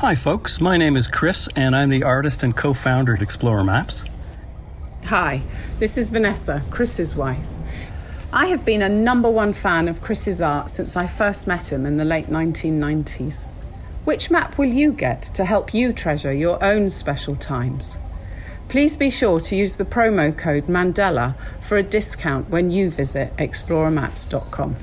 Hi, folks. My name is Chris, and I'm the artist and co founder at Xplorer Maps. Hi, this is Vanessa, Chris's wife. I have been a number one fan of Chris's art since I first met him in the late 1990s. Which map will you get to help you treasure your own special times? Please be sure to use the promo code Mandela for a discount when you visit xplorermaps.com.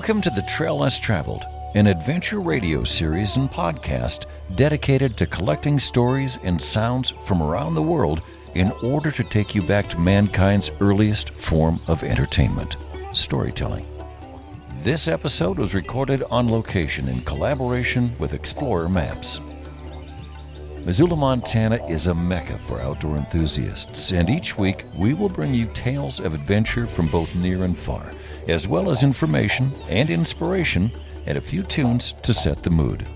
Welcome to the Trail Less Traveled, an adventure radio series and podcast dedicated to collecting stories and sounds from around the world in order to take you back to mankind's earliest form of entertainment storytelling. This episode was recorded on location in collaboration with Xplorer Maps. Missoula, Montana is a mecca for outdoor enthusiasts, and each week we will bring you tales of adventure from both near and far as well as information and inspiration and a few tunes to set the mood.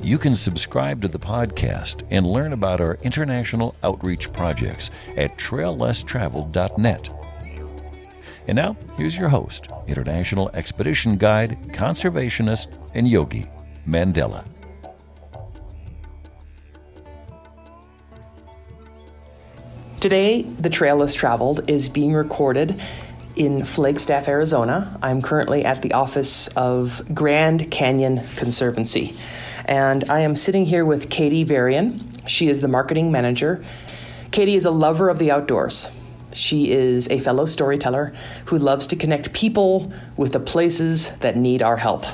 You can subscribe to the podcast and learn about our international outreach projects at traillesstraveled.net. And now, here's your host, International Expedition Guide, Conservationist, and Yogi, Mandela. Today, The Trail Less Traveled is being recorded in Flagstaff, Arizona. I'm currently at the office of Grand Canyon Conservancy. And I am sitting here with Katie Varian. She is the marketing manager. Katie is a lover of the outdoors. She is a fellow storyteller who loves to connect people with the places that need our help.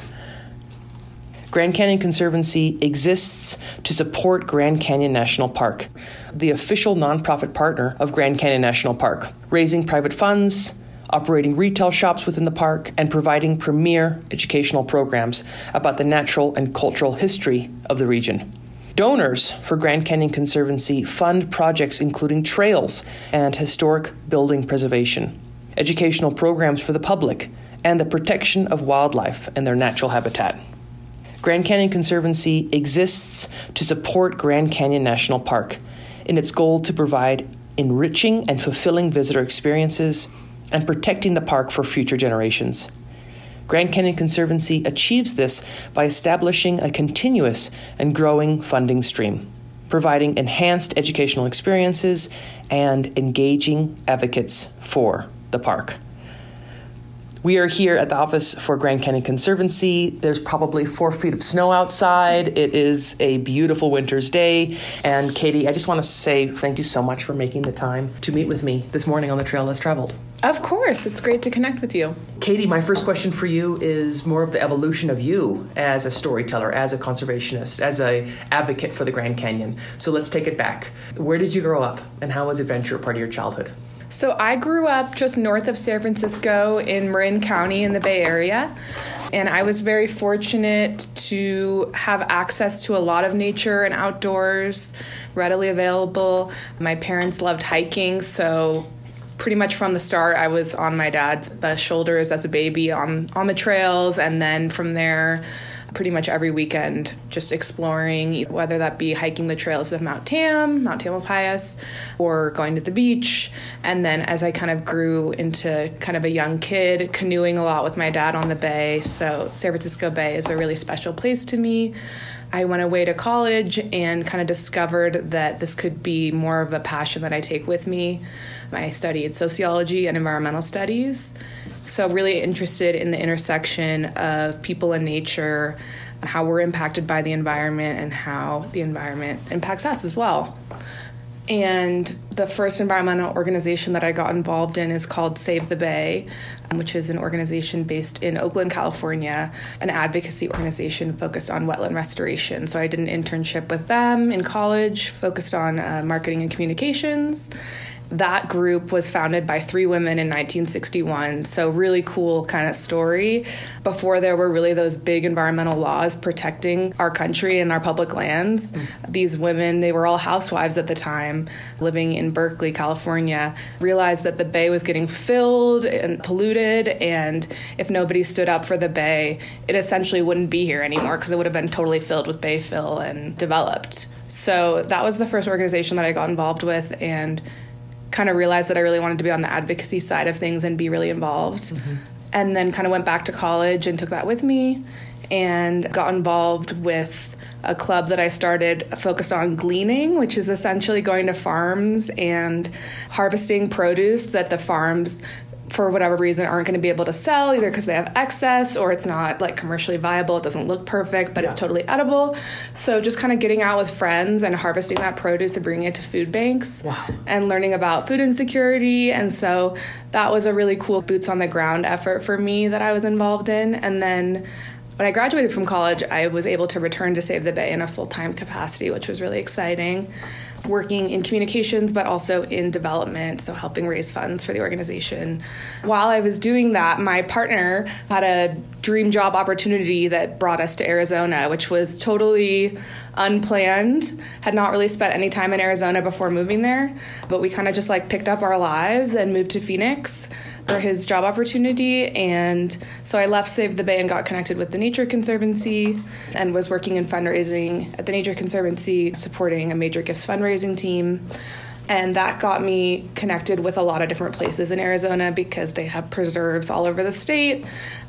Grand Canyon Conservancy exists to support Grand Canyon National Park, the official nonprofit partner of Grand Canyon National Park, raising private funds, operating retail shops within the park, and providing premier educational programs about the natural and cultural history of the region. Donors for Grand Canyon Conservancy fund projects including trails and historic building preservation, educational programs for the public, and the protection of wildlife and their natural habitat. Grand Canyon Conservancy exists to support Grand Canyon National Park in its goal to provide enriching and fulfilling visitor experiences and protecting the park for future generations. Grand Canyon Conservancy achieves this by establishing a continuous and growing funding stream, providing enhanced educational experiences, and engaging advocates for the park. We are here at the office for Grand Canyon Conservancy. There's probably four feet of snow outside. It is a beautiful winter's day. And Katie, I just want to say thank you so much for making the time to meet with me this morning on the Trail Less Traveled. Of course, it's great to connect with you. Katie, my first question for you is more of the evolution of you as a storyteller, as a conservationist, as a advocate for the Grand Canyon. So let's take it back. Where did you grow up and how was adventure a part of your childhood? So I grew up just north of San Francisco in Marin County in the Bay Area. And I was very fortunate to have access to a lot of nature and outdoors readily available. My parents loved hiking, so pretty much from the start I was on my dad's uh, shoulders as a baby on on the trails and then from there pretty much every weekend just exploring, whether that be hiking the trails of Mount Tam, Mount Tamalpais, or going to the beach. And then as I kind of grew into kind of a young kid, canoeing a lot with my dad on the bay. So San Francisco Bay is a really special place to me. I went away to college and kind of discovered that this could be more of a passion that I take with me. I studied sociology and environmental studies. So, really interested in the intersection of people and nature, how we're impacted by the environment, and how the environment impacts us as well. And the first environmental organization that I got involved in is called Save the Bay, which is an organization based in Oakland, California, an advocacy organization focused on wetland restoration. So I did an internship with them in college, focused on uh, marketing and communications that group was founded by three women in 1961. So, really cool kind of story. Before there were really those big environmental laws protecting our country and our public lands, mm. these women, they were all housewives at the time, living in Berkeley, California, realized that the bay was getting filled and polluted. And if nobody stood up for the bay, it essentially wouldn't be here anymore because it would have been totally filled with bay fill and developed. So, that was the first organization that I got involved with. And kind of realized that I really wanted to be on the advocacy side of things and be really involved. Mm-hmm. And then kind of went back to college and took that with me and got involved with a club that I started focused on gleaning, which is essentially going to farms and harvesting produce that the farms for whatever reason aren't going to be able to sell either because they have excess or it's not like commercially viable it doesn't look perfect but yeah. it's totally edible so just kind of getting out with friends and harvesting that produce and bringing it to food banks wow. and learning about food insecurity and so that was a really cool boots on the ground effort for me that i was involved in and then when I graduated from college, I was able to return to Save the Bay in a full time capacity, which was really exciting working in communications, but also in development, so helping raise funds for the organization. While I was doing that, my partner had a dream job opportunity that brought us to Arizona, which was totally unplanned. Had not really spent any time in Arizona before moving there, but we kind of just like picked up our lives and moved to Phoenix his job opportunity. And so I left Save the Bay and got connected with the Nature Conservancy and was working in fundraising at the Nature Conservancy, supporting a major gifts fundraising team. And that got me connected with a lot of different places in Arizona because they have preserves all over the state,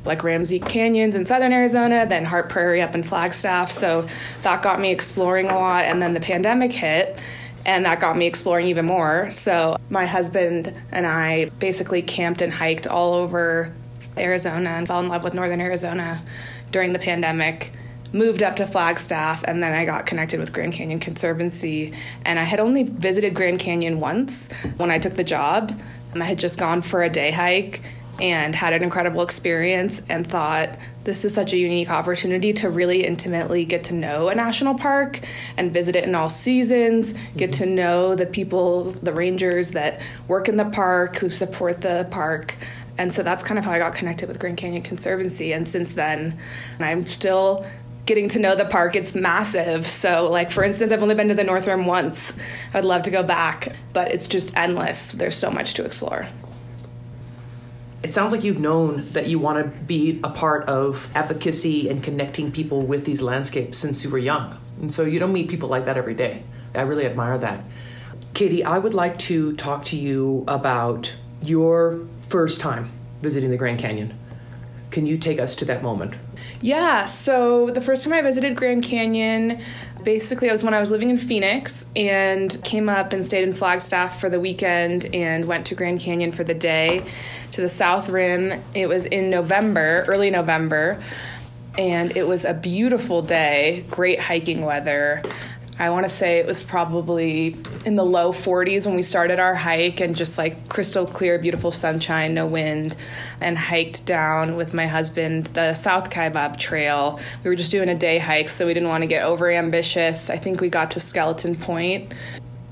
like Ramsey Canyons in southern Arizona, then Hart Prairie up in Flagstaff. So that got me exploring a lot. And then the pandemic hit and that got me exploring even more. So, my husband and I basically camped and hiked all over Arizona and fell in love with northern Arizona during the pandemic. Moved up to Flagstaff, and then I got connected with Grand Canyon Conservancy. And I had only visited Grand Canyon once when I took the job. I had just gone for a day hike and had an incredible experience and thought this is such a unique opportunity to really intimately get to know a national park and visit it in all seasons, get to mm-hmm. know the people, the rangers that work in the park, who support the park. And so that's kind of how I got connected with Grand Canyon Conservancy. And since then, I'm still getting to know the park. It's massive. So, like, for instance, I've only been to the North Rim once. I'd love to go back, but it's just endless. There's so much to explore it sounds like you've known that you want to be a part of advocacy and connecting people with these landscapes since you were young. And so you don't meet people like that every day. I really admire that. Katie, I would like to talk to you about your first time visiting the Grand Canyon. Can you take us to that moment? Yeah, so the first time I visited Grand Canyon, basically, it was when I was living in Phoenix and came up and stayed in Flagstaff for the weekend and went to Grand Canyon for the day to the South Rim. It was in November, early November, and it was a beautiful day, great hiking weather. I want to say it was probably in the low 40s when we started our hike and just like crystal clear, beautiful sunshine, no wind, and hiked down with my husband the South Kaibab Trail. We were just doing a day hike, so we didn't want to get over ambitious. I think we got to Skeleton Point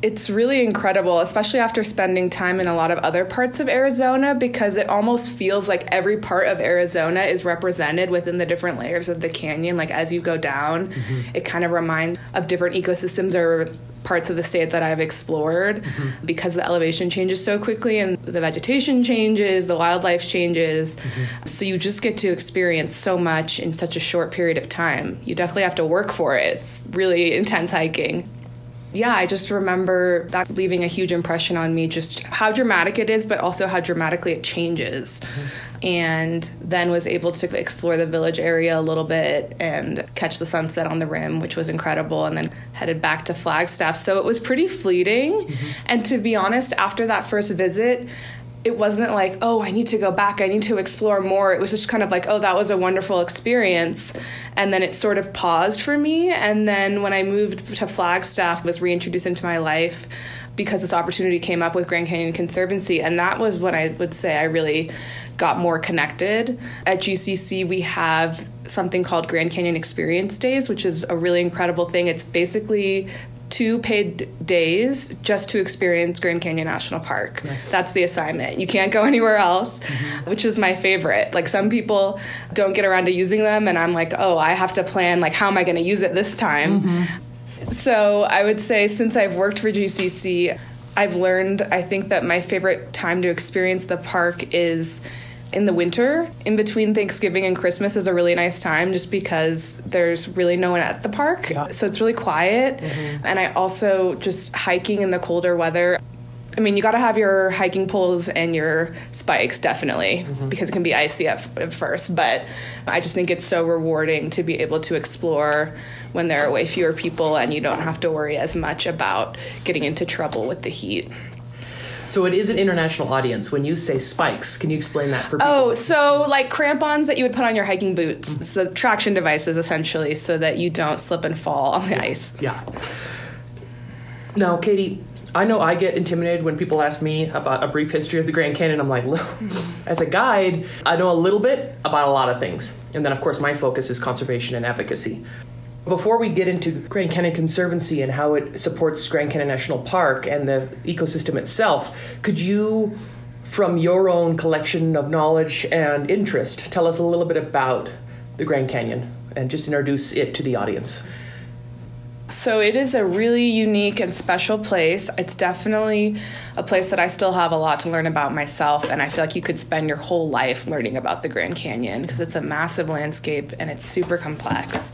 it's really incredible, especially after spending time in a lot of other parts of Arizona, because it almost feels like every part of Arizona is represented within the different layers of the canyon. Like as you go down, mm-hmm. it kind of reminds of different ecosystems or parts of the state that I've explored mm-hmm. because the elevation changes so quickly and the vegetation changes, the wildlife changes. Mm-hmm. So you just get to experience so much in such a short period of time. You definitely have to work for it. It's really intense hiking yeah, I just remember that leaving a huge impression on me, just how dramatic it is, but also how dramatically it changes. Mm-hmm. And then was able to explore the village area a little bit and catch the sunset on the rim, which was incredible, and then headed back to Flagstaff. So it was pretty fleeting. Mm-hmm. And to be honest, after that first visit, it wasn't like, oh, I need to go back, I need to explore more. It was just kind of like, oh, that was a wonderful experience. And then it sort of paused for me. And then when I moved to Flagstaff, was reintroduced into my life because this opportunity came up with Grand Canyon Conservancy. And that was when I would say I really got more connected. At GCC, we have something called Grand Canyon Experience Days, which is a really incredible thing. It's basically two paid days just to experience Grand Canyon National Park. Nice. That's the assignment. You can't go anywhere else, mm-hmm. which is my favorite. Like some people don't get around to using them, and I'm like, oh, I have to plan, like, how am I going to use it this time? Mm-hmm. So I would say since I've worked for GCC, I've learned, I think that my favorite time to experience the park is in the winter in between Thanksgiving and Christmas is a really nice time just because there's really no one at the park. Yeah. So it's really quiet. Mm-hmm. And I also just hiking in the colder weather. I mean, you got to have your hiking poles and your spikes, definitely, mm-hmm. because it can be icy at, at, first. But I just think it's so rewarding to be able to explore when there are way fewer people and you don't have to worry as much about getting into trouble with the heat. So it is an international audience. When you say spikes, can you explain that for people? Oh, so like crampons that you would put on your hiking boots, mm-hmm. so traction devices essentially, so that you don't slip and fall on the yeah. ice. Yeah. Now, Katie, I know I get intimidated when people ask me about a brief history of the Grand Canyon. I'm like, as a guide, I know a little bit about a lot of things. And then, of course, my focus is conservation and advocacy. Before we get into Grand Canyon Conservancy and how it supports Grand Canyon National Park and the ecosystem itself, could you, from your own collection of knowledge and interest, tell us a little bit about the Grand Canyon and just introduce it to the audience? So it is a really unique and special place. It's definitely a place that I still have a lot to learn about myself, and I feel like you could spend your whole life learning about the Grand Canyon because it's a massive landscape and it's super complex.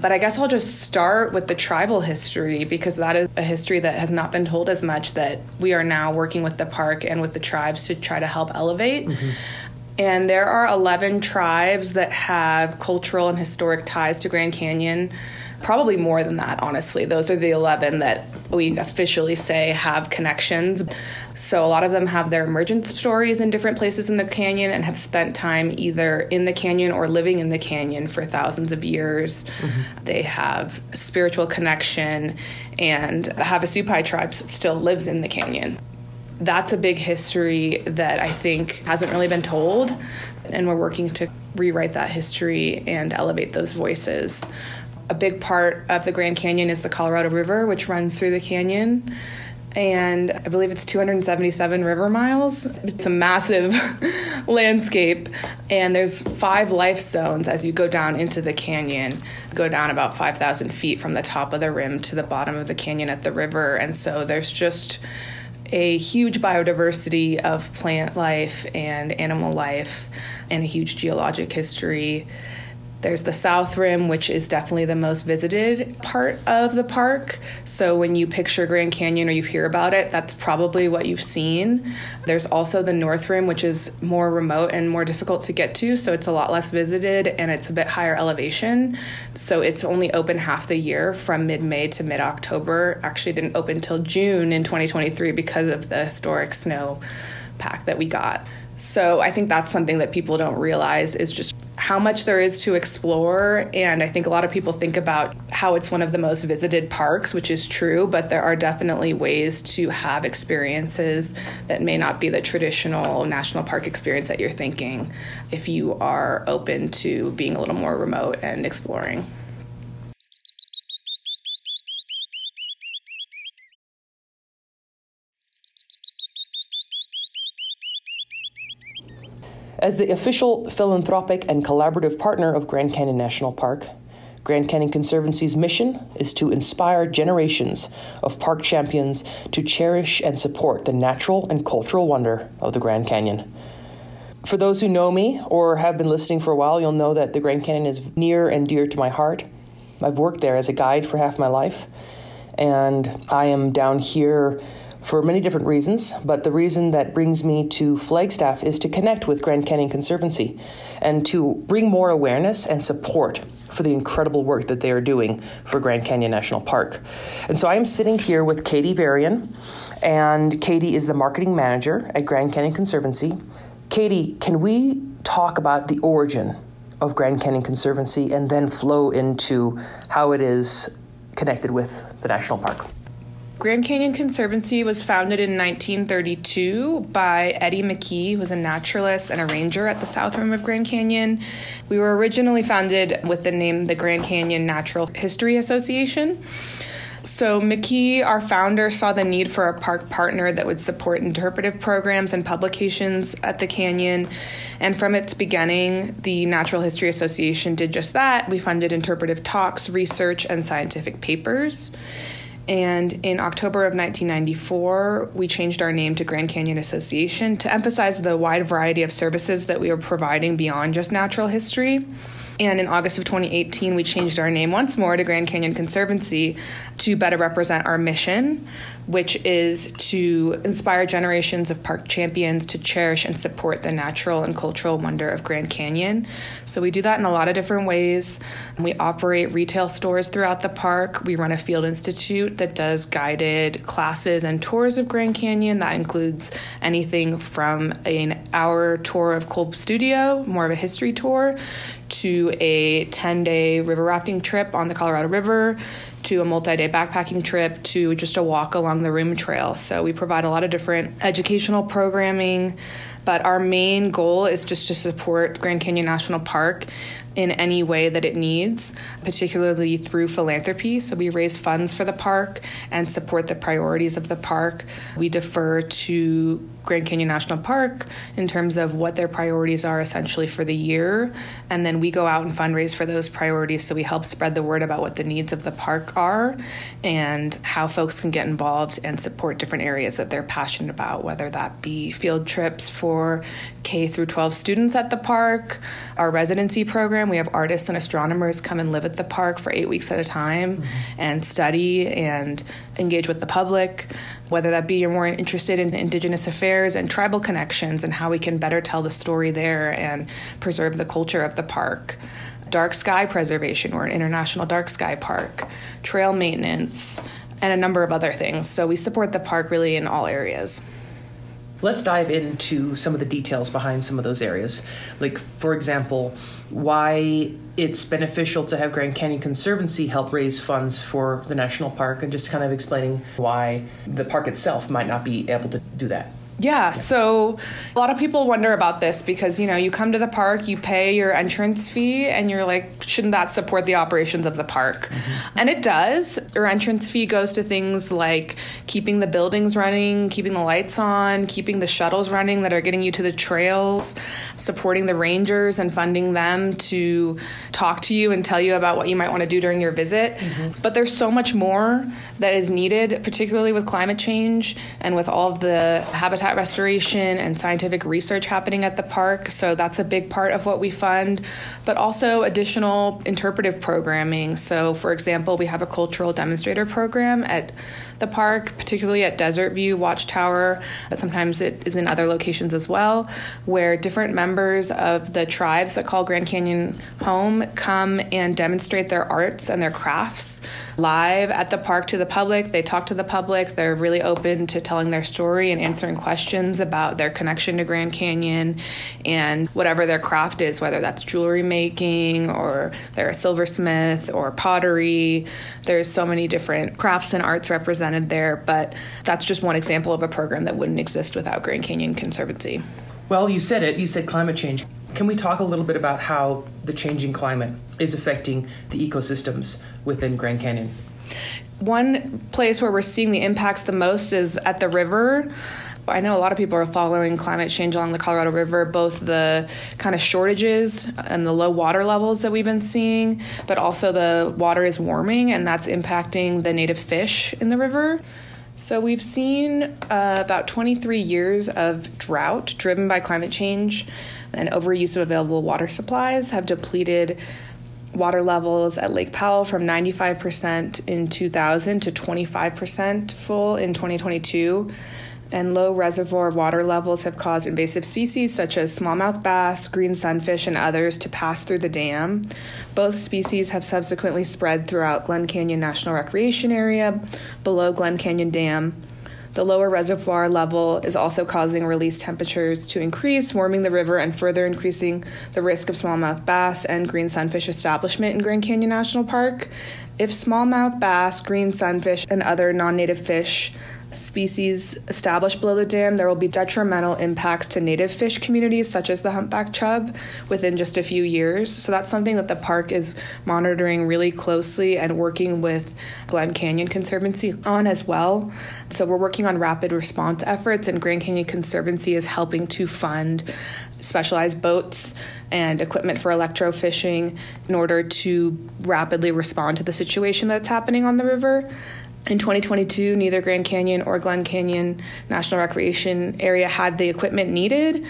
But I guess I'll just start with the tribal history because that is a history that has not been told as much that we are now working with the park and with the tribes to try to help elevate. Mm-hmm. And there are 11 tribes that have cultural and historic ties to Grand Canyon probably more than that, honestly. Those are the 11 that we officially say have connections. So a lot of them have their emergent stories in different places in the canyon and have spent time either in the canyon or living in the canyon for thousands of years. Mm-hmm. They have spiritual connection, and the Havasupai tribe still lives in the canyon that's a big history that I think hasn't really been told, and we're working to rewrite that history and elevate those voices a big part of the Grand Canyon is the Colorado River, which runs through the canyon. And I believe it's 277 river miles. It's a massive landscape. And there's five life zones as you go down into the canyon. go down about 5,000 feet from the top of the rim to the bottom of the canyon at the river. And so there's just a huge biodiversity of plant life and animal life and a huge geologic history there's the South Rim, which is definitely the most visited part of the park. So when you picture Grand Canyon or you hear about it, that's probably what you've seen. There's also the North Rim, which is more remote and more difficult to get to. So it's a lot less visited and it's a bit higher elevation. So it's only open half the year from mid May to mid October. Actually, didn't open till June in 2023 because of the historic snow pack that we got. So I think that's something that people don't realize is just how much there is to explore. And I think a lot of people think about how it's one of the most visited parks, which is true, but there are definitely ways to have experiences that may not be the traditional national park experience that you're thinking if you are open to being a little more remote and exploring. As the official philanthropic and collaborative partner of Grand Canyon National Park, Grand Canyon Conservancy's mission is to inspire generations of park champions to cherish and support the natural and cultural wonder of the Grand Canyon. For those who know me or have been listening for a while, you'll know that the Grand Canyon is near and dear to my heart. I've worked there as a guide for half my life, and I am down here for many different reasons, but the reason that brings me to Flagstaff is to connect with Grand Canyon Conservancy and to bring more awareness and support for the incredible work that they are doing for Grand Canyon National Park. And so I am sitting here with Katie Varian, and Katie is the marketing manager at Grand Canyon Conservancy. Katie, can we talk about the origin of Grand Canyon Conservancy and then flow into how it is connected with the national park? Grand Canyon Conservancy was founded in 1932 by Eddie McKee, who was a naturalist and a ranger at the south rim of Grand Canyon. We were originally founded with the name the Grand Canyon Natural History Association. So, McKee, our founder, saw the need for a park partner that would support interpretive programs and publications at the canyon. And from its beginning, the Natural History Association did just that. We funded interpretive talks, research, and scientific papers. And in October of 1994, we changed our name to Grand Canyon Association to emphasize the wide variety of services that we were providing beyond just natural history. And in August of 2018, we changed our name once more to Grand Canyon Conservancy to better represent our mission, which is to inspire generations of park champions to cherish and support the natural and cultural wonder of Grand Canyon. So we do that in a lot of different ways. We operate retail stores throughout the park. We run a field institute that does guided classes and tours of Grand Canyon. That includes anything from an hour tour of Kolb Studio, more of a history tour, to a 10 day river rafting trip on the Colorado River, to a multi day backpacking trip, to just a walk along the Rim Trail. So we provide a lot of different educational programming. But our main goal is just to support Grand Canyon National Park in any way that it needs, particularly through philanthropy. So we raise funds for the park and support the priorities of the park. We defer to Grand Canyon National Park in terms of what their priorities are essentially for the year. And then we go out and fundraise for those priorities. So we help spread the word about what the needs of the park are and how folks can get involved and support different areas that they're passionate about, whether that be field trips for K through 12 students at the park, our residency program. We have artists and astronomers come and live at the park for eight weeks at a time mm-hmm. and study and engage with the public whether that be you're more interested in Indigenous affairs and tribal connections and how we can better tell the story there and preserve the culture of the park. Dark sky preservation, we're an international dark sky park, trail maintenance, and a number of other things. So we support the park really in all areas. Let's dive into some of the details behind some of those areas. Like, for example, why it's beneficial to have Grand Canyon Conservancy help raise funds for the national park and just kind of explaining why the park itself might not be able to do that. Yeah, so a lot of people wonder about this because you know you come to the park, you pay your entrance fee, and you're like, shouldn't that support the operations of the park? Mm-hmm. And it does. Your entrance fee goes to things like keeping the buildings running, keeping the lights on, keeping the shuttles running that are getting you to the trails, supporting the rangers and funding them to talk to you and tell you about what you might want to do during your visit. Mm-hmm. But there's so much more that is needed, particularly with climate change and with all of the habitat habitat restoration and scientific research happening at the park. So that's a big part of what we fund, but also additional interpretive programming. So, for example, we have a cultural demonstrator program at the park, particularly at Desert View Watchtower, but sometimes it is in other locations as well, where different members of the tribes that call Grand Canyon home come and demonstrate their arts and their crafts live at the park to the public. They talk to the public, they're really open to telling their story and answering questions about their connection to Grand Canyon and whatever their craft is, whether that's jewelry making or they're a silversmith or pottery. There's so many different crafts and arts represented represented there, but that's just one example of a program that wouldn't exist without Grand Canyon Conservancy. Well, you said it. You said climate change. Can we talk a little bit about how the changing climate is affecting the ecosystems within Grand Canyon? One place where we're seeing the impacts the most is at the river. I know a lot of people are following climate change along the Colorado River, both the kind of shortages and the low water levels that we've been seeing, but also the water is warming and that's impacting the native fish in the river. So we've seen uh, about 23 years of drought driven by climate change and overuse of available water supplies have depleted water levels at Lake Powell from 95% in 2000 to 25% full in 2022 and low reservoir water levels have caused invasive species such as smallmouth bass, green sunfish, and others to pass through the dam. Both species have subsequently spread throughout Glen Canyon National Recreation Area below Glen Canyon Dam. The lower reservoir level is also causing release temperatures to increase, warming the river and further increasing the risk of smallmouth bass and green sunfish establishment in Grand Canyon National Park. If smallmouth bass, green sunfish, and other non native fish species established below the dam, there will be detrimental impacts to native fish communities such as the humpback chub within just a few years. So that's something that the park is monitoring really closely and working with Glen Canyon Conservancy on as well. So we're working on rapid response efforts, and Grand Canyon Conservancy is helping to fund specialized boats and equipment for electrofishing in order to rapidly respond to the situation that's happening on the river. In 2022, neither Grand Canyon or Glen Canyon National Recreation Area had the equipment needed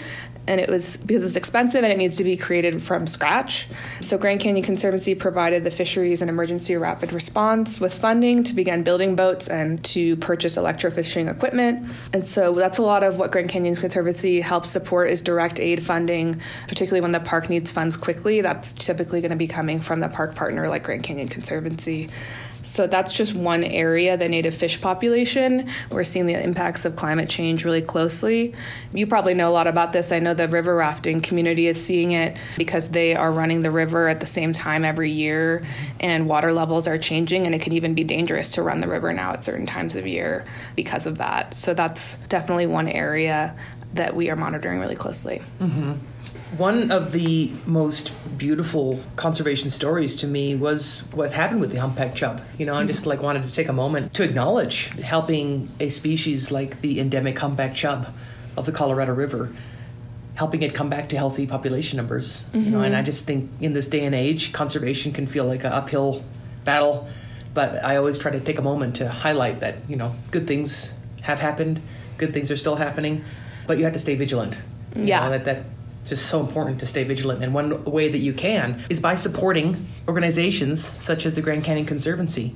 and it was because it's expensive and it needs to be created from scratch. So Grand Canyon Conservancy provided the Fisheries and Emergency Rapid Response with funding to begin building boats and to purchase electrofishing equipment. And so that's a lot of what Grand Canyon Conservancy helps support is direct aid funding, particularly when the park needs funds quickly. That's typically going to be coming from the park partner like Grand Canyon Conservancy. So that's just one area, the native fish population. We're seeing the impacts of climate change really closely. You probably know a lot about this. I know the river rafting community is seeing it because they are running the river at the same time every year, and water levels are changing, and it can even be dangerous to run the river now at certain times of year because of that. So that's definitely one area that we are monitoring really closely. Mm-hmm. One of the most beautiful conservation stories to me was what happened with the humpback chub. You know, I just like wanted to take a moment to acknowledge helping a species like the endemic humpback chub of the Colorado River, helping it come back to healthy population numbers. Mm-hmm. You know, and I just think in this day and age, conservation can feel like an uphill battle. But I always try to take a moment to highlight that you know good things have happened, good things are still happening, but you have to stay vigilant. Yeah, know, that that just so important to stay vigilant. And one way that you can is by supporting organizations such as the Grand Canyon Conservancy.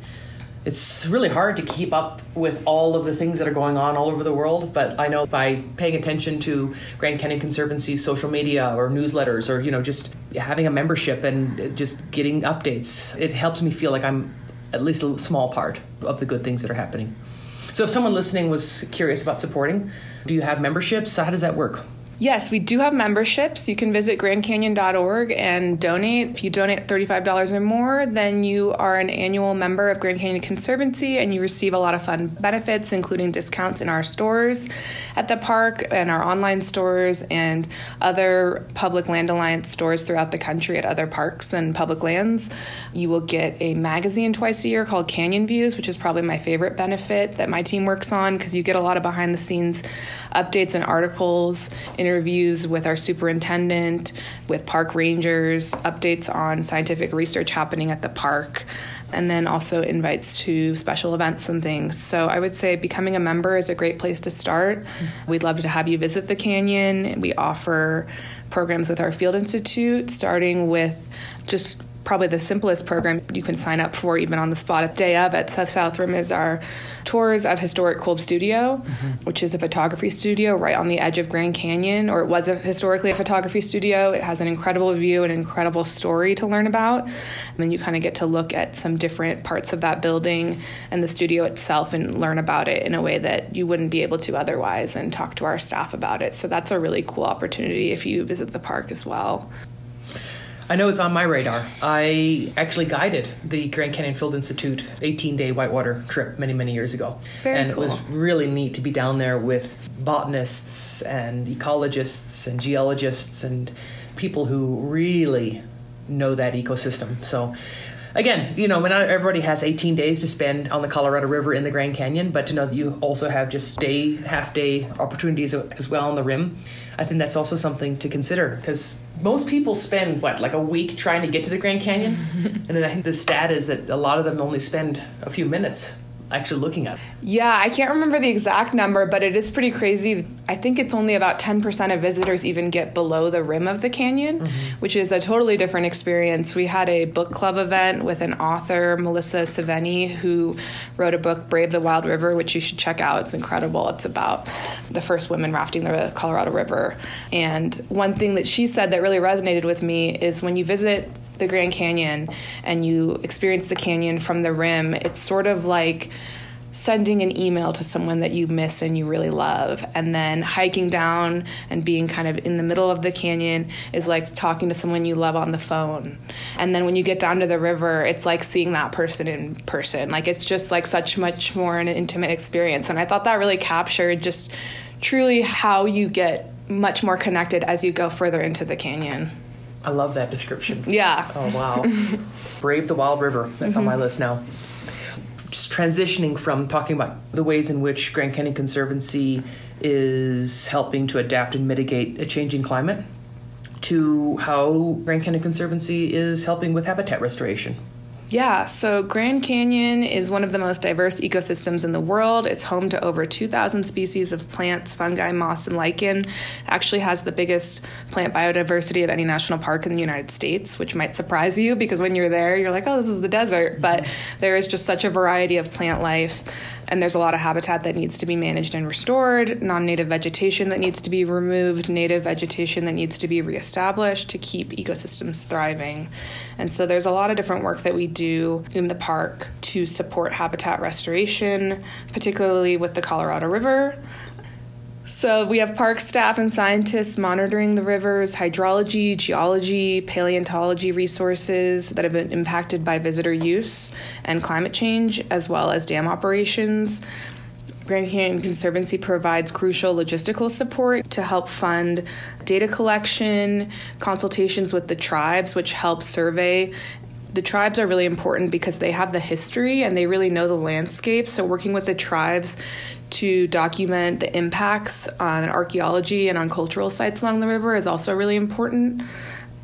It's really hard to keep up with all of the things that are going on all over the world, but I know by paying attention to Grand Canyon Conservancy's social media or newsletters or you know just having a membership and just getting updates, it helps me feel like I'm at least a small part of the good things that are happening. So if someone listening was curious about supporting, do you have memberships? How does that work? Yes, we do have memberships. You can visit grandcanyon.org and donate. If you donate $35 or more, then you are an annual member of Grand Canyon Conservancy and you receive a lot of fun benefits, including discounts in our stores at the park and our online stores and other public land alliance stores throughout the country at other parks and public lands. You will get a magazine twice a year called Canyon Views, which is probably my favorite benefit that my team works on because you get a lot of behind the scenes updates and articles interviews with our superintendent, with park rangers, updates on scientific research happening at the park, and then also invites to special events and things. So I would say becoming a member is a great place to start. We'd love to have you visit the canyon. We offer programs with our Field Institute, starting with just probably the simplest program you can sign up for even on the spot at day of at South Rim is our tours of historic Kolb Studio, mm-hmm. which is a photography studio right on the edge of Grand Canyon, or it was a, historically a photography studio. It has an incredible view, an incredible story to learn about. And then you kind of get to look at some different parts of that building and the studio itself and learn about it in a way that you wouldn't be able to otherwise and talk to our staff about it. So that's a really cool opportunity if you visit the park as well. I know it's on my radar. I actually guided the Grand Canyon Field Institute 18 day whitewater trip many, many years ago. Very and cool. it was really neat to be down there with botanists and ecologists and geologists and people who really know that ecosystem. So, again, you know, when everybody has 18 days to spend on the Colorado River in the Grand Canyon, but to know that you also have just day, half day opportunities as well on the rim, I think that's also something to consider because most people spend what like a week trying to get to the Grand Canyon, and then I think the stat is that a lot of them only spend a few minutes actually looking at. Yeah, I can't remember the exact number, but it is pretty crazy. I think it's only about 10% of visitors even get below the rim of the canyon, mm-hmm. which is a totally different experience. We had a book club event with an author, Melissa Sevigny, who wrote a book, Brave the Wild River, which you should check out. It's incredible. It's about the first women rafting the Colorado River. And one thing that she said that really resonated with me is when you visit the Grand Canyon and you experience the canyon from the rim, it's sort of like sending an email to someone that you miss and you really love. And then hiking down and being kind of in the middle of the canyon is like talking to someone you love on the phone. And then when you get down to the river, it's like seeing that person in person. Like it's just like such much more an intimate experience. And I thought that really captured just truly how you get much more connected as you go further into the canyon. I love that description. Yeah. Oh, wow. Brave the Wild River. That's mm-hmm. on my mm-hmm. list now. Just transitioning from talking about the ways in which Grand Canyon Conservancy is helping to adapt and mitigate a changing climate to how Grand Canyon Conservancy is helping with habitat restoration. Yeah, so Grand Canyon is one of the most diverse ecosystems in the world. It's home to over 2,000 species of plants, fungi, moss, and lichen. Actually has the biggest plant biodiversity of any national park in the United States, which might surprise you because when you're there, you're like, oh, this is the desert. But there is just such a variety of plant life, and there's a lot of habitat that needs to be managed and restored, non native vegetation that needs to be removed, native vegetation that needs to be reestablished to keep ecosystems thriving. And so there's a lot of different work that we do in the park to support habitat restoration, particularly with the Colorado River. So we have park staff and scientists monitoring the river's hydrology, geology, paleontology resources that have been impacted by visitor use and climate change, as well as dam operations. Grand Canyon Conservancy provides crucial logistical support to help fund data collection, consultations with the tribes, which help survey the tribes are really important because they have the history and they really know the landscape. So, working with the tribes to document the impacts on archaeology and on cultural sites along the river is also really important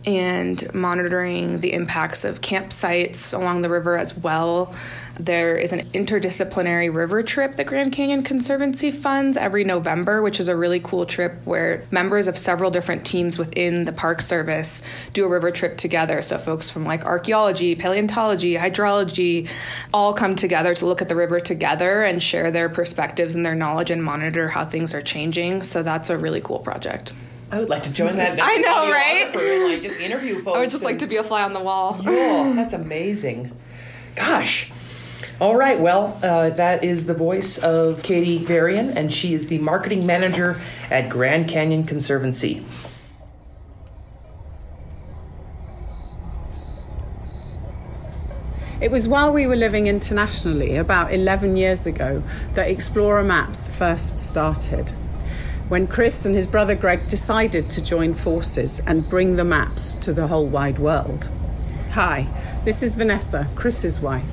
and monitoring the impacts of campsites along the river as well. There is an interdisciplinary river trip that Grand Canyon Conservancy funds every November, which is a really cool trip where members of several different teams within the Park Service do a river trip together. So, folks from like archaeology, paleontology, hydrology all come together to look at the river together and share their perspectives and their knowledge and monitor how things are changing. So, that's a really cool project. I would like to join that. I know, right? And, like just interview folks. I would just like to be a fly on the wall. Yeah, that's amazing. Gosh. All right, well, uh, that is the voice of Katie Varian, and she is the marketing manager at Grand Canyon Conservancy. It was while we were living internationally, about 11 years ago, that Xplorer Maps first started when Chris and his brother Greg decided to join forces and bring the maps to the whole wide world. Hi, this is Vanessa, Chris's wife.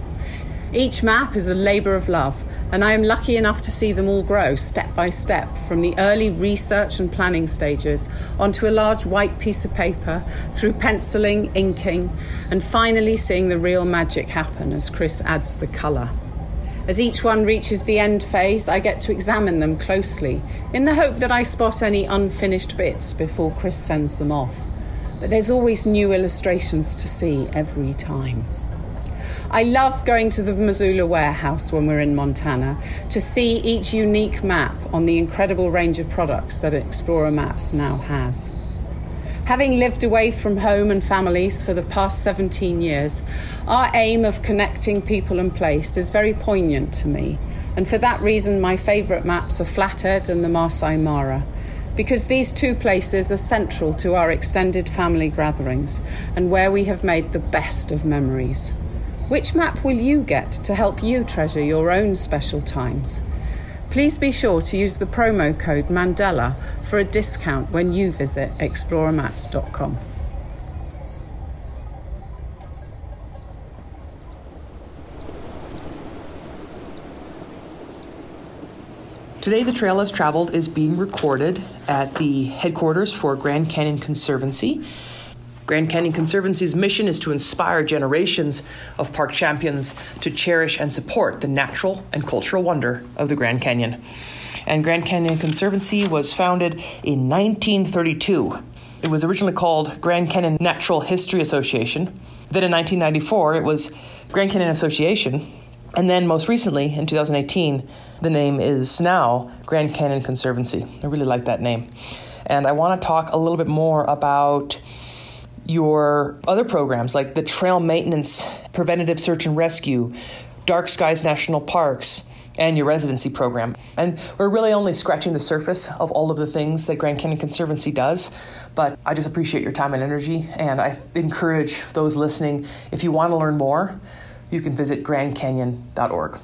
Each map is a labour of love, and I am lucky enough to see them all grow step by step from the early research and planning stages onto a large white piece of paper, through penciling, inking, and finally seeing the real magic happen as Chris adds the colour. As each one reaches the end phase, I get to examine them closely in the hope that I spot any unfinished bits before Chris sends them off. But there's always new illustrations to see every time. I love going to the Missoula warehouse when we're in Montana to see each unique map on the incredible range of products that Xplorer Maps now has. Having lived away from home and families for the past 17 years, our aim of connecting people and place is very poignant to me. And for that reason, my favourite maps are Flathead and the Maasai Mara, because these two places are central to our extended family gatherings and where we have made the best of memories. Which map will you get to help you treasure your own special times? Please be sure to use the promo code Mandela for a discount when you visit xplorermaps.com. Today, the Trail Less Traveled is being recorded at the headquarters for Grand Canyon Conservancy. Grand Canyon Conservancy's mission is to inspire generations of park champions to cherish and support the natural and cultural wonder of the Grand Canyon. And Grand Canyon Conservancy was founded in 1932. It was originally called Grand Canyon Natural History Association. Then in 1994, it was Grand Canyon Association. And then most recently, in 2018, the name is now Grand Canyon Conservancy. I really like that name. And I want to talk a little bit more about your other programs like the trail maintenance, preventative search and rescue, Dark Skies National Parks, and your residency program. And we're really only scratching the surface of all of the things that Grand Canyon Conservancy does, but I just appreciate your time and energy, and I encourage those listening if you want to learn more, you can visit grandcanyon.org.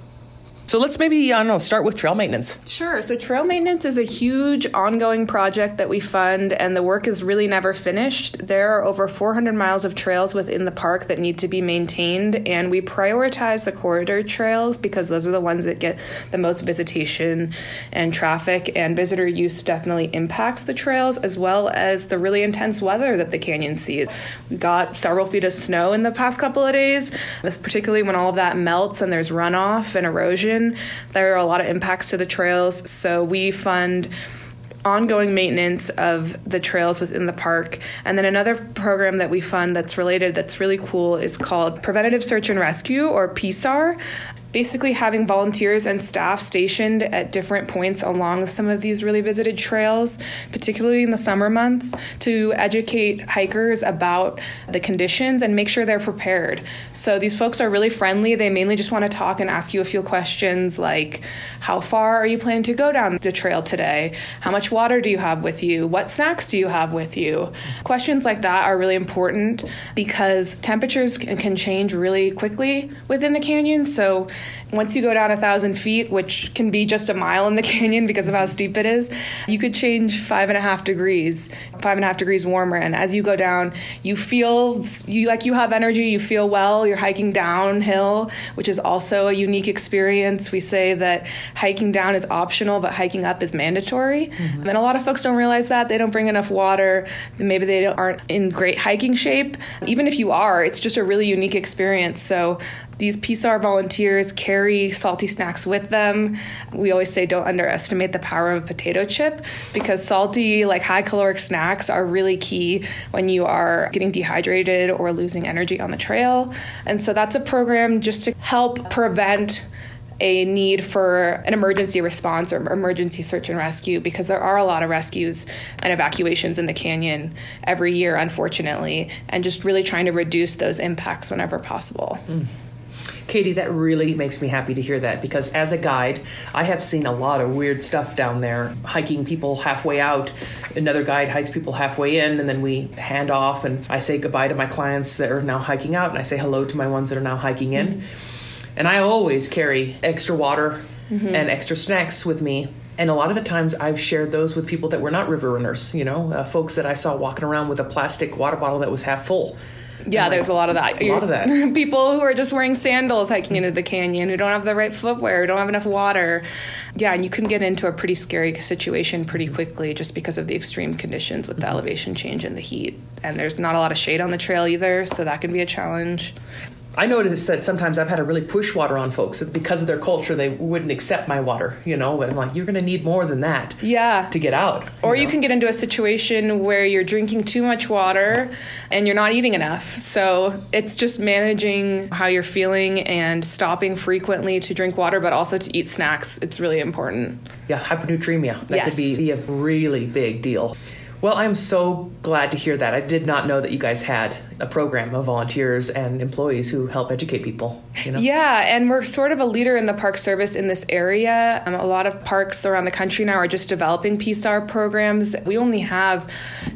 So let's maybe, I don't know, start with trail maintenance. Sure. So, trail maintenance is a huge ongoing project that we fund, and the work is really never finished. There are over 400 miles of trails within the park that need to be maintained, and we prioritize the corridor trails because those are the ones that get the most visitation and traffic, and visitor use definitely impacts the trails as well as the really intense weather that the canyon sees. We got several feet of snow in the past couple of days, particularly when all of that melts and there's runoff and erosion there are a lot of impacts to the trails, so we fund ongoing maintenance of the trails within the park. And then another program that we fund that's related that's really cool is called Preventative Search and Rescue or PSAR basically having volunteers and staff stationed at different points along some of these really visited trails, particularly in the summer months, to educate hikers about the conditions and make sure they're prepared. So these folks are really friendly. They mainly just want to talk and ask you a few questions like how far are you planning to go down the trail today? How much water do you have with you? What snacks do you have with you? Questions like that are really important because temperatures can change really quickly within the canyon. So once you go down a thousand feet, which can be just a mile in the canyon because of how steep it is, you could change five and a half degrees, five and a half degrees warmer. And as you go down, you feel you like you have energy, you feel well, you're hiking downhill, which is also a unique experience. We say that hiking down is optional, but hiking up is mandatory. Mm-hmm. And a lot of folks don't realize that. They don't bring enough water. Maybe they aren't in great hiking shape. Even if you are, it's just a really unique experience. So these PSAR volunteers carry salty snacks with them. We always say don't underestimate the power of a potato chip because salty, like high caloric snacks are really key when you are getting dehydrated or losing energy on the trail. And so that's a program just to help prevent a need for an emergency response or emergency search and rescue because there are a lot of rescues and evacuations in the canyon every year, unfortunately, and just really trying to reduce those impacts whenever possible. Mm. Katie, that really makes me happy to hear that because as a guide, I have seen a lot of weird stuff down there, hiking people halfway out. Another guide hikes people halfway in, and then we hand off, and I say goodbye to my clients that are now hiking out, and I say hello to my ones that are now hiking in. Mm-hmm. And I always carry extra water mm-hmm. and extra snacks with me and a lot of the times I've shared those with people that were not river runners, you know, uh, folks that I saw walking around with a plastic water bottle that was half full. Yeah, like, there's a lot of that. A lot of that. People who are just wearing sandals hiking into the canyon, who don't have the right footwear, who don't have enough water. Yeah, and you can get into a pretty scary situation pretty quickly just because of the extreme conditions with the mm-hmm. elevation change and the heat. And there's not a lot of shade on the trail either, so that can be a challenge. I noticed that sometimes I've had to really push water on folks because of their culture. They wouldn't accept my water, you know. But I'm like, you're going to need more than that, yeah, to get out. You or know? you can get into a situation where you're drinking too much water and you're not eating enough. So it's just managing how you're feeling and stopping frequently to drink water, but also to eat snacks. It's really important. Yeah, hyponatremia that yes. could be, be a really big deal. Well, I'm so glad to hear that. I did not know that you guys had a program of volunteers and employees who help educate people. You know? Yeah, and we're sort of a leader in the park service in this area. Um, a lot of parks around the country now are just developing PSAR programs. We only have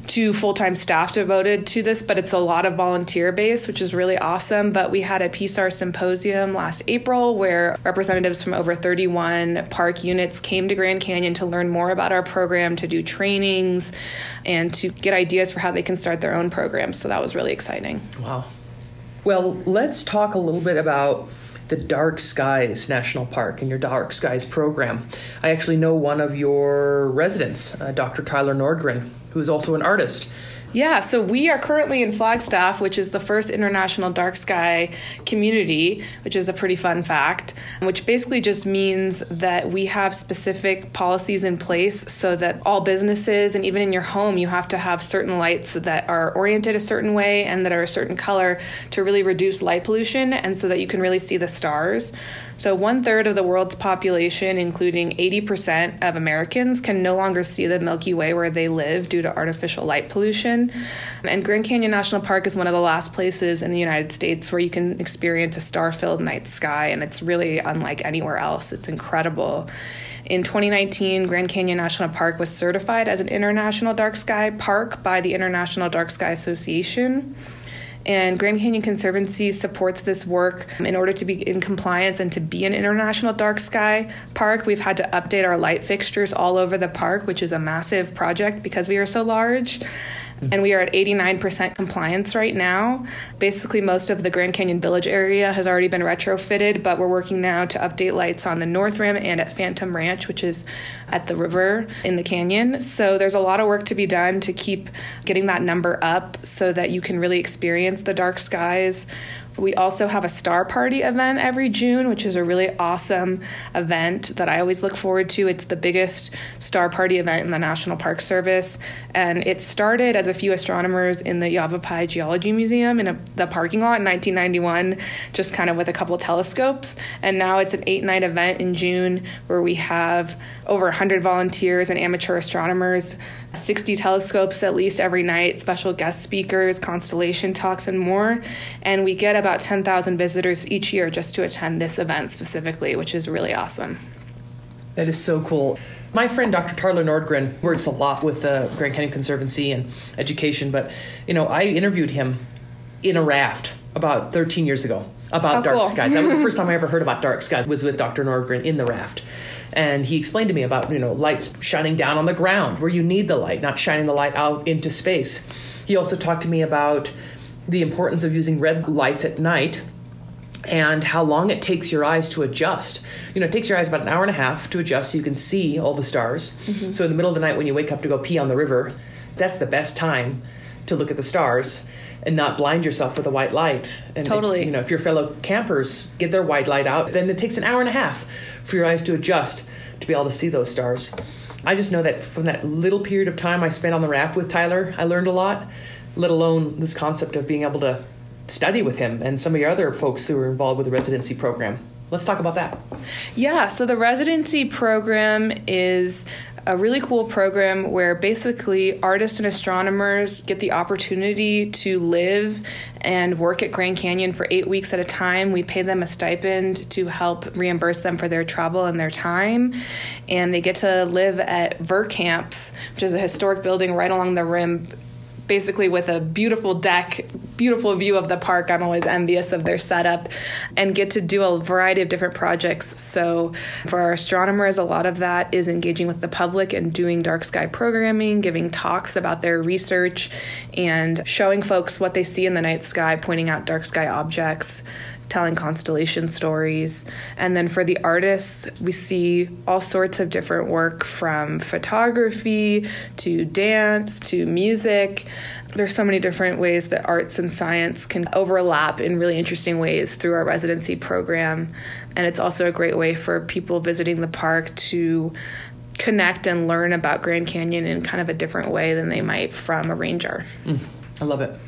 two full time staff devoted to this, but it's a lot of volunteer base, which is really awesome. But we had a PSAR symposium last April where representatives from over 31 park units came to Grand Canyon to learn more about our program, to do trainings, and to get ideas for how they can start their own programs. So that was really exciting. Wow. Well, let's talk a little bit about the Dark Skies National Park and your Dark Skies program. I actually know one of your residents, uh, Dr. Tyler Nordgren, who is also an artist. Yeah, so we are currently in Flagstaff, which is the first international dark sky community, which is a pretty fun fact, which basically just means that we have specific policies in place so that all businesses and even in your home, you have to have certain lights that are oriented a certain way and that are a certain color to really reduce light pollution and so that you can really see the stars. So, one third of the world's population, including 80% of Americans, can no longer see the Milky Way where they live due to artificial light pollution. And Grand Canyon National Park is one of the last places in the United States where you can experience a star filled night sky, and it's really unlike anywhere else. It's incredible. In 2019, Grand Canyon National Park was certified as an international dark sky park by the International Dark Sky Association. And Grand Canyon Conservancy supports this work in order to be in compliance and to be an international dark sky park. We've had to update our light fixtures all over the park, which is a massive project because we are so large and we are at 89% compliance right now. Basically, most of the Grand Canyon Village area has already been retrofitted, but we're working now to update lights on the North Rim and at Phantom Ranch, which is at the river in the canyon. So there's a lot of work to be done to keep getting that number up so that you can really experience the dark skies we also have a star party event every June, which is a really awesome event that I always look forward to. It's the biggest star party event in the National Park Service. And it started as a few astronomers in the Yavapai Geology Museum in a, the parking lot in 1991, just kind of with a couple telescopes. And now it's an eight night event in June where we have over 100 volunteers and amateur astronomers 60 telescopes at least every night, special guest speakers, constellation talks, and more. And we get about 10,000 visitors each year just to attend this event specifically, which is really awesome. That is so cool. My friend Dr. Tyler Nordgren works a lot with the Grand Canyon Conservancy and education, but you know, I interviewed him in a raft about 13 years ago about oh, dark cool. skies. That was the first time I ever heard about dark skies was with Dr. Nordgren in the raft and he explained to me about you know lights shining down on the ground where you need the light, not shining the light out into space. He also talked to me about the importance of using red lights at night and how long it takes your eyes to adjust. You know, it takes your eyes about an hour and a half to adjust so you can see all the stars. Mm-hmm. So in the middle of the night when you wake up to go pee on the river, that's the best time to look at the stars and not blind yourself with a white light. And totally. If, you know, if your fellow campers get their white light out, then it takes an hour and a half for your eyes to adjust to be able to see those stars. I just know that from that little period of time I spent on the raft with Tyler, I learned a lot, let alone this concept of being able to study with him and some of your other folks who are involved with the residency program. Let's talk about that. Yeah, so the residency program is a really cool program where basically artists and astronomers get the opportunity to live and work at Grand Canyon for eight weeks at a time. We pay them a stipend to help reimburse them for their travel and their time. And they get to live at Verkamps, which is a historic building right along the rim basically with a beautiful deck, beautiful view of the park. I'm always envious of their setup and get to do a variety of different projects. So, for our astronomers, a lot of that is engaging with the public and doing dark sky programming, giving talks about their research, and showing folks what they see in the night sky, pointing out dark sky objects telling constellation stories. And then for the artists, we see all sorts of different work from photography to dance to music. There's so many different ways that arts and science can overlap in really interesting ways through our residency program. And it's also a great way for people visiting the park to connect and learn about Grand Canyon in kind of a different way than they might from a ranger. Mm, I love it.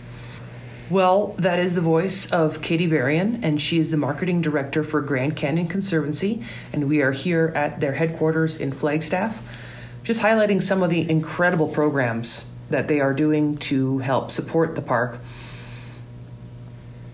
Well, that is the voice of Katie Varian, and she is the marketing director for Grand Canyon Conservancy, and we are here at their headquarters in Flagstaff, just highlighting some of the incredible programs that they are doing to help support the park.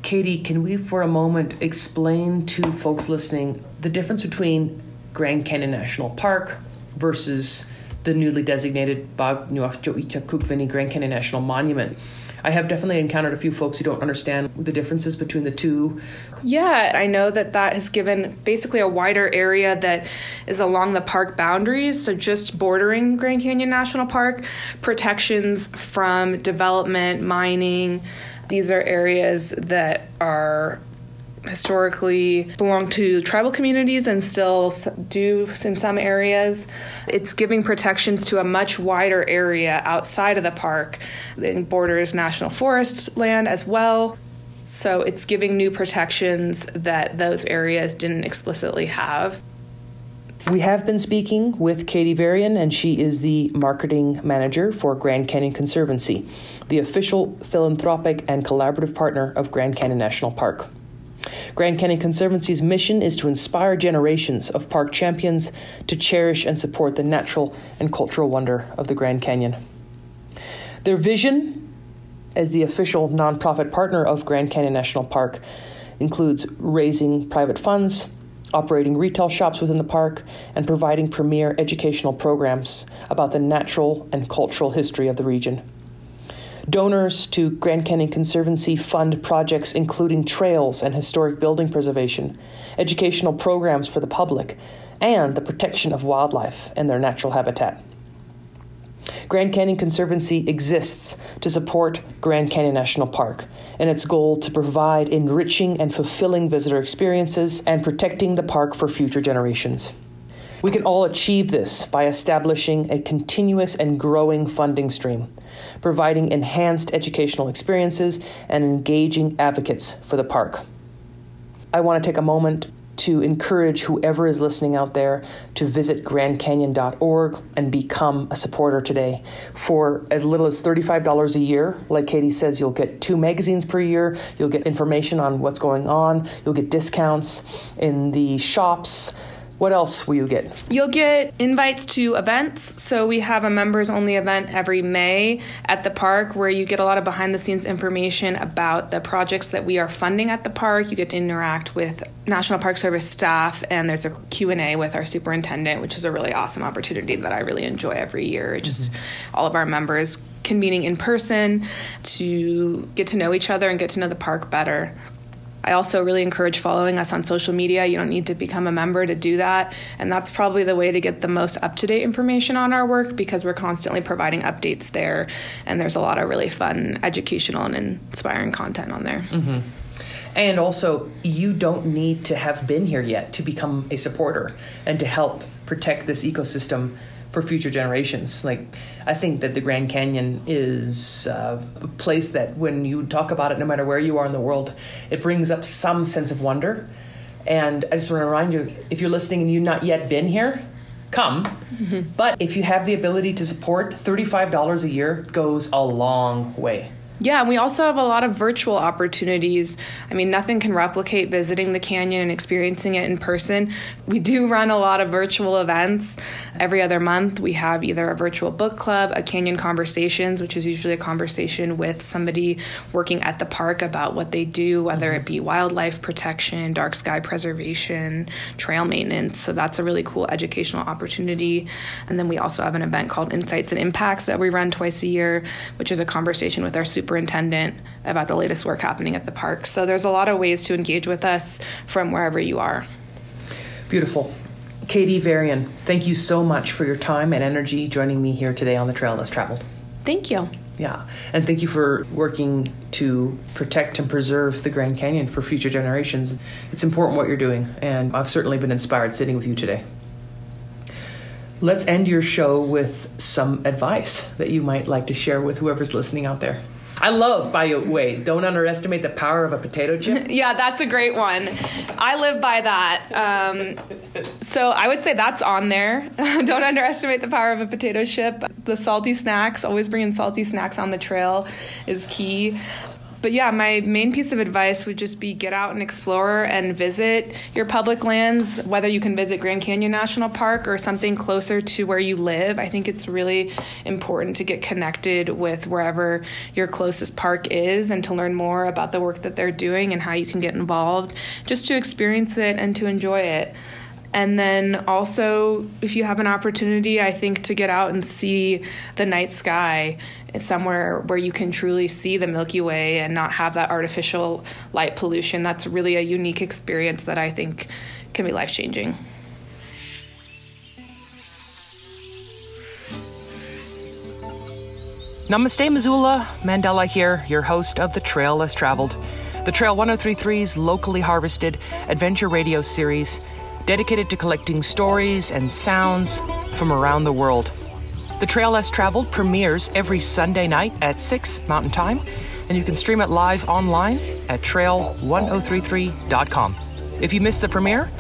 Katie, can we for a moment explain to folks listening the difference between Grand Canyon National Park versus the newly designated Bag Grand Canyon National Monument? I have definitely encountered a few folks who don't understand the differences between the two. Yeah, I know that that has given basically a wider area that is along the park boundaries, so just bordering Grand Canyon National Park, protections from development, mining. These are areas that are historically belong to tribal communities and still do in some areas. It's giving protections to a much wider area outside of the park. It borders national forest land as well. So it's giving new protections that those areas didn't explicitly have. We have been speaking with Katie Varian, and she is the marketing manager for Grand Canyon Conservancy, the official philanthropic and collaborative partner of Grand Canyon National Park. Grand Canyon Conservancy's mission is to inspire generations of park champions to cherish and support the natural and cultural wonder of the Grand Canyon. Their vision, as the official nonprofit partner of Grand Canyon National Park, includes raising private funds, operating retail shops within the park, and providing premier educational programs about the natural and cultural history of the region. Donors to Grand Canyon Conservancy fund projects including trails and historic building preservation, educational programs for the public, and the protection of wildlife and their natural habitat. Grand Canyon Conservancy exists to support Grand Canyon National Park and its goal to provide enriching and fulfilling visitor experiences and protecting the park for future generations. We can all achieve this by establishing a continuous and growing funding stream, providing enhanced educational experiences, and engaging advocates for the park. I want to take a moment to encourage whoever is listening out there to visit grandcanyon.org and become a supporter today. For as little as $35 a year, like Katie says, you'll get two magazines per year, you'll get information on what's going on, you'll get discounts in the shops. What else will you get? You'll get invites to events. So we have a members only event every May at the park where you get a lot of behind the scenes information about the projects that we are funding at the park. You get to interact with National Park Service staff and there's a Q&A with our superintendent, which is a really awesome opportunity that I really enjoy every year. Just mm-hmm. all of our members convening in person to get to know each other and get to know the park better. I also really encourage following us on social media. You don't need to become a member to do that. And that's probably the way to get the most up to date information on our work because we're constantly providing updates there. And there's a lot of really fun, educational, and inspiring content on there. Mm-hmm. And also, you don't need to have been here yet to become a supporter and to help protect this ecosystem for future generations. Like, I think that the Grand Canyon is uh, a place that when you talk about it, no matter where you are in the world, it brings up some sense of wonder. And I just want to remind you if you're listening and you've not yet been here, come. Mm-hmm. But if you have the ability to support, $35 a year goes a long way. Yeah, and we also have a lot of virtual opportunities. I mean, nothing can replicate visiting the canyon and experiencing it in person. We do run a lot of virtual events. Every other month, we have either a virtual book club, a Canyon Conversations, which is usually a conversation with somebody working at the park about what they do, whether it be wildlife protection, dark sky preservation, trail maintenance. So that's a really cool educational opportunity. And then we also have an event called Insights and Impacts that we run twice a year, which is a conversation with our super superintendent about the latest work happening at the park. So there's a lot of ways to engage with us from wherever you are. Beautiful. Katie Varian, thank you so much for your time and energy joining me here today on the Trail Less Traveled. Thank you. Yeah, and thank you for working to protect and preserve the Grand Canyon for future generations. It's important what you're doing, and I've certainly been inspired sitting with you today. Let's end your show with some advice that you might like to share with whoever's listening out there. I love, by the way, don't underestimate the power of a potato chip. yeah, that's a great one. I live by that. Um, so I would say that's on there. don't underestimate the power of a potato chip. The salty snacks, always bringing salty snacks on the trail is key but yeah, my main piece of advice would just be get out and explore and visit your public lands, whether you can visit Grand Canyon National Park or something closer to where you live. I think it's really important to get connected with wherever your closest park is and to learn more about the work that they're doing and how you can get involved, just to experience it and to enjoy it. And then also, if you have an opportunity, I think to get out and see the night sky somewhere where you can truly see the Milky Way and not have that artificial light pollution, that's really a unique experience that I think can be life changing. Namaste, Missoula. Mandela here, your host of The Trail Less Traveled, the Trail 1033's locally harvested adventure radio series dedicated to collecting stories and sounds from around the world. The Trail Less Traveled premieres every Sunday night at 6 Mountain Time, and you can stream it live online at trail1033.com. If you missed the premiere,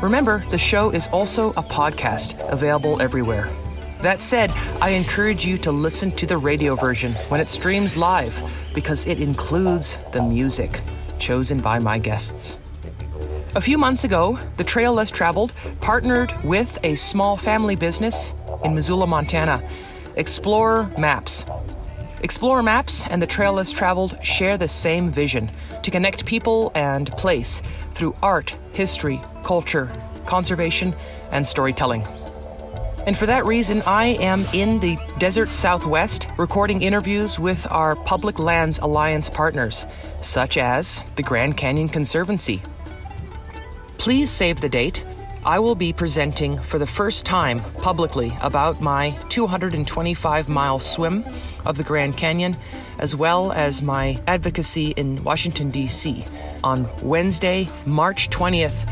remember the show is also a podcast available everywhere. That said, I encourage you to listen to the radio version when it streams live because it includes the music chosen by my guests. A few months ago, the Trail Less Traveled partnered with a small family business in Missoula, Montana, Xplorer Maps. Xplorer Maps and the Trail Less Traveled share the same vision to connect people and place through art, history, culture, conservation, and storytelling. And for that reason, I am in the desert southwest recording interviews with our Public Lands Alliance partners, such as the Grand Canyon Conservancy. Please save the date. I will be presenting for the first time publicly about my 225 mile swim of the Grand Canyon, as well as my advocacy in Washington, D.C. on Wednesday, March 20th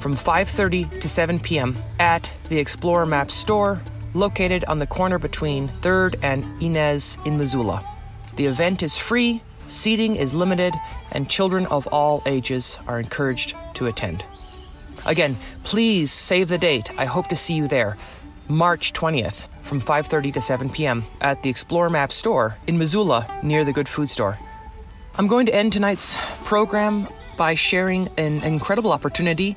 from 5:30 to 7 p.m. at the Xplorer Map store located on the corner between 3rd and Inez in Missoula. The event is free, seating is limited, and children of all ages are encouraged to attend. Again, please save the date. I hope to see you there. March 20th from 5:30 to 7 p.m. at the Xplorer Map store in Missoula near the Good Food Store. I'm going to end tonight's program by sharing an incredible opportunity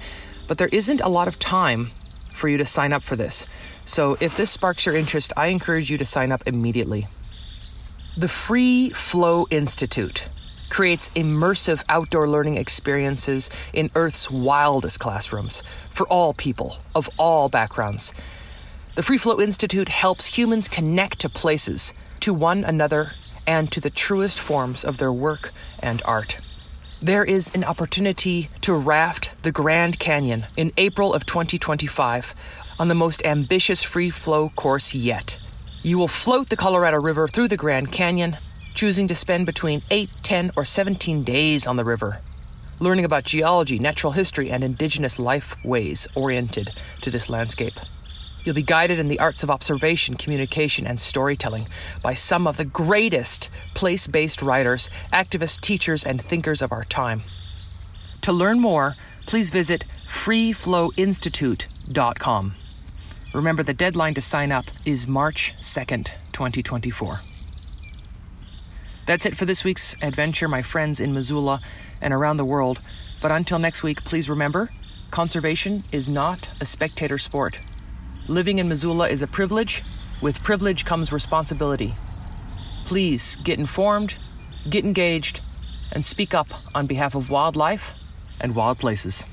but there isn't a lot of time for you to sign up for this. So if this sparks your interest, I encourage you to sign up immediately. The Free Flow Institute creates immersive outdoor learning experiences in Earth's wildest classrooms for all people of all backgrounds. The Free Flow Institute helps humans connect to places, to one another, and to the truest forms of their work and art there is an opportunity to raft the Grand Canyon in April of 2025 on the most ambitious free flow course yet. You will float the Colorado River through the Grand Canyon, choosing to spend between 8, 10, or 17 days on the river, learning about geology, natural history, and indigenous life ways oriented to this landscape. You'll be guided in the arts of observation, communication, and storytelling by some of the greatest place based writers, activists, teachers, and thinkers of our time. To learn more, please visit freeflowinstitute.com. Remember, the deadline to sign up is March 2nd, 2024. That's it for this week's adventure, my friends in Missoula and around the world. But until next week, please remember conservation is not a spectator sport. Living in Missoula is a privilege. With privilege comes responsibility. Please get informed, get engaged, and speak up on behalf of wildlife and wild places.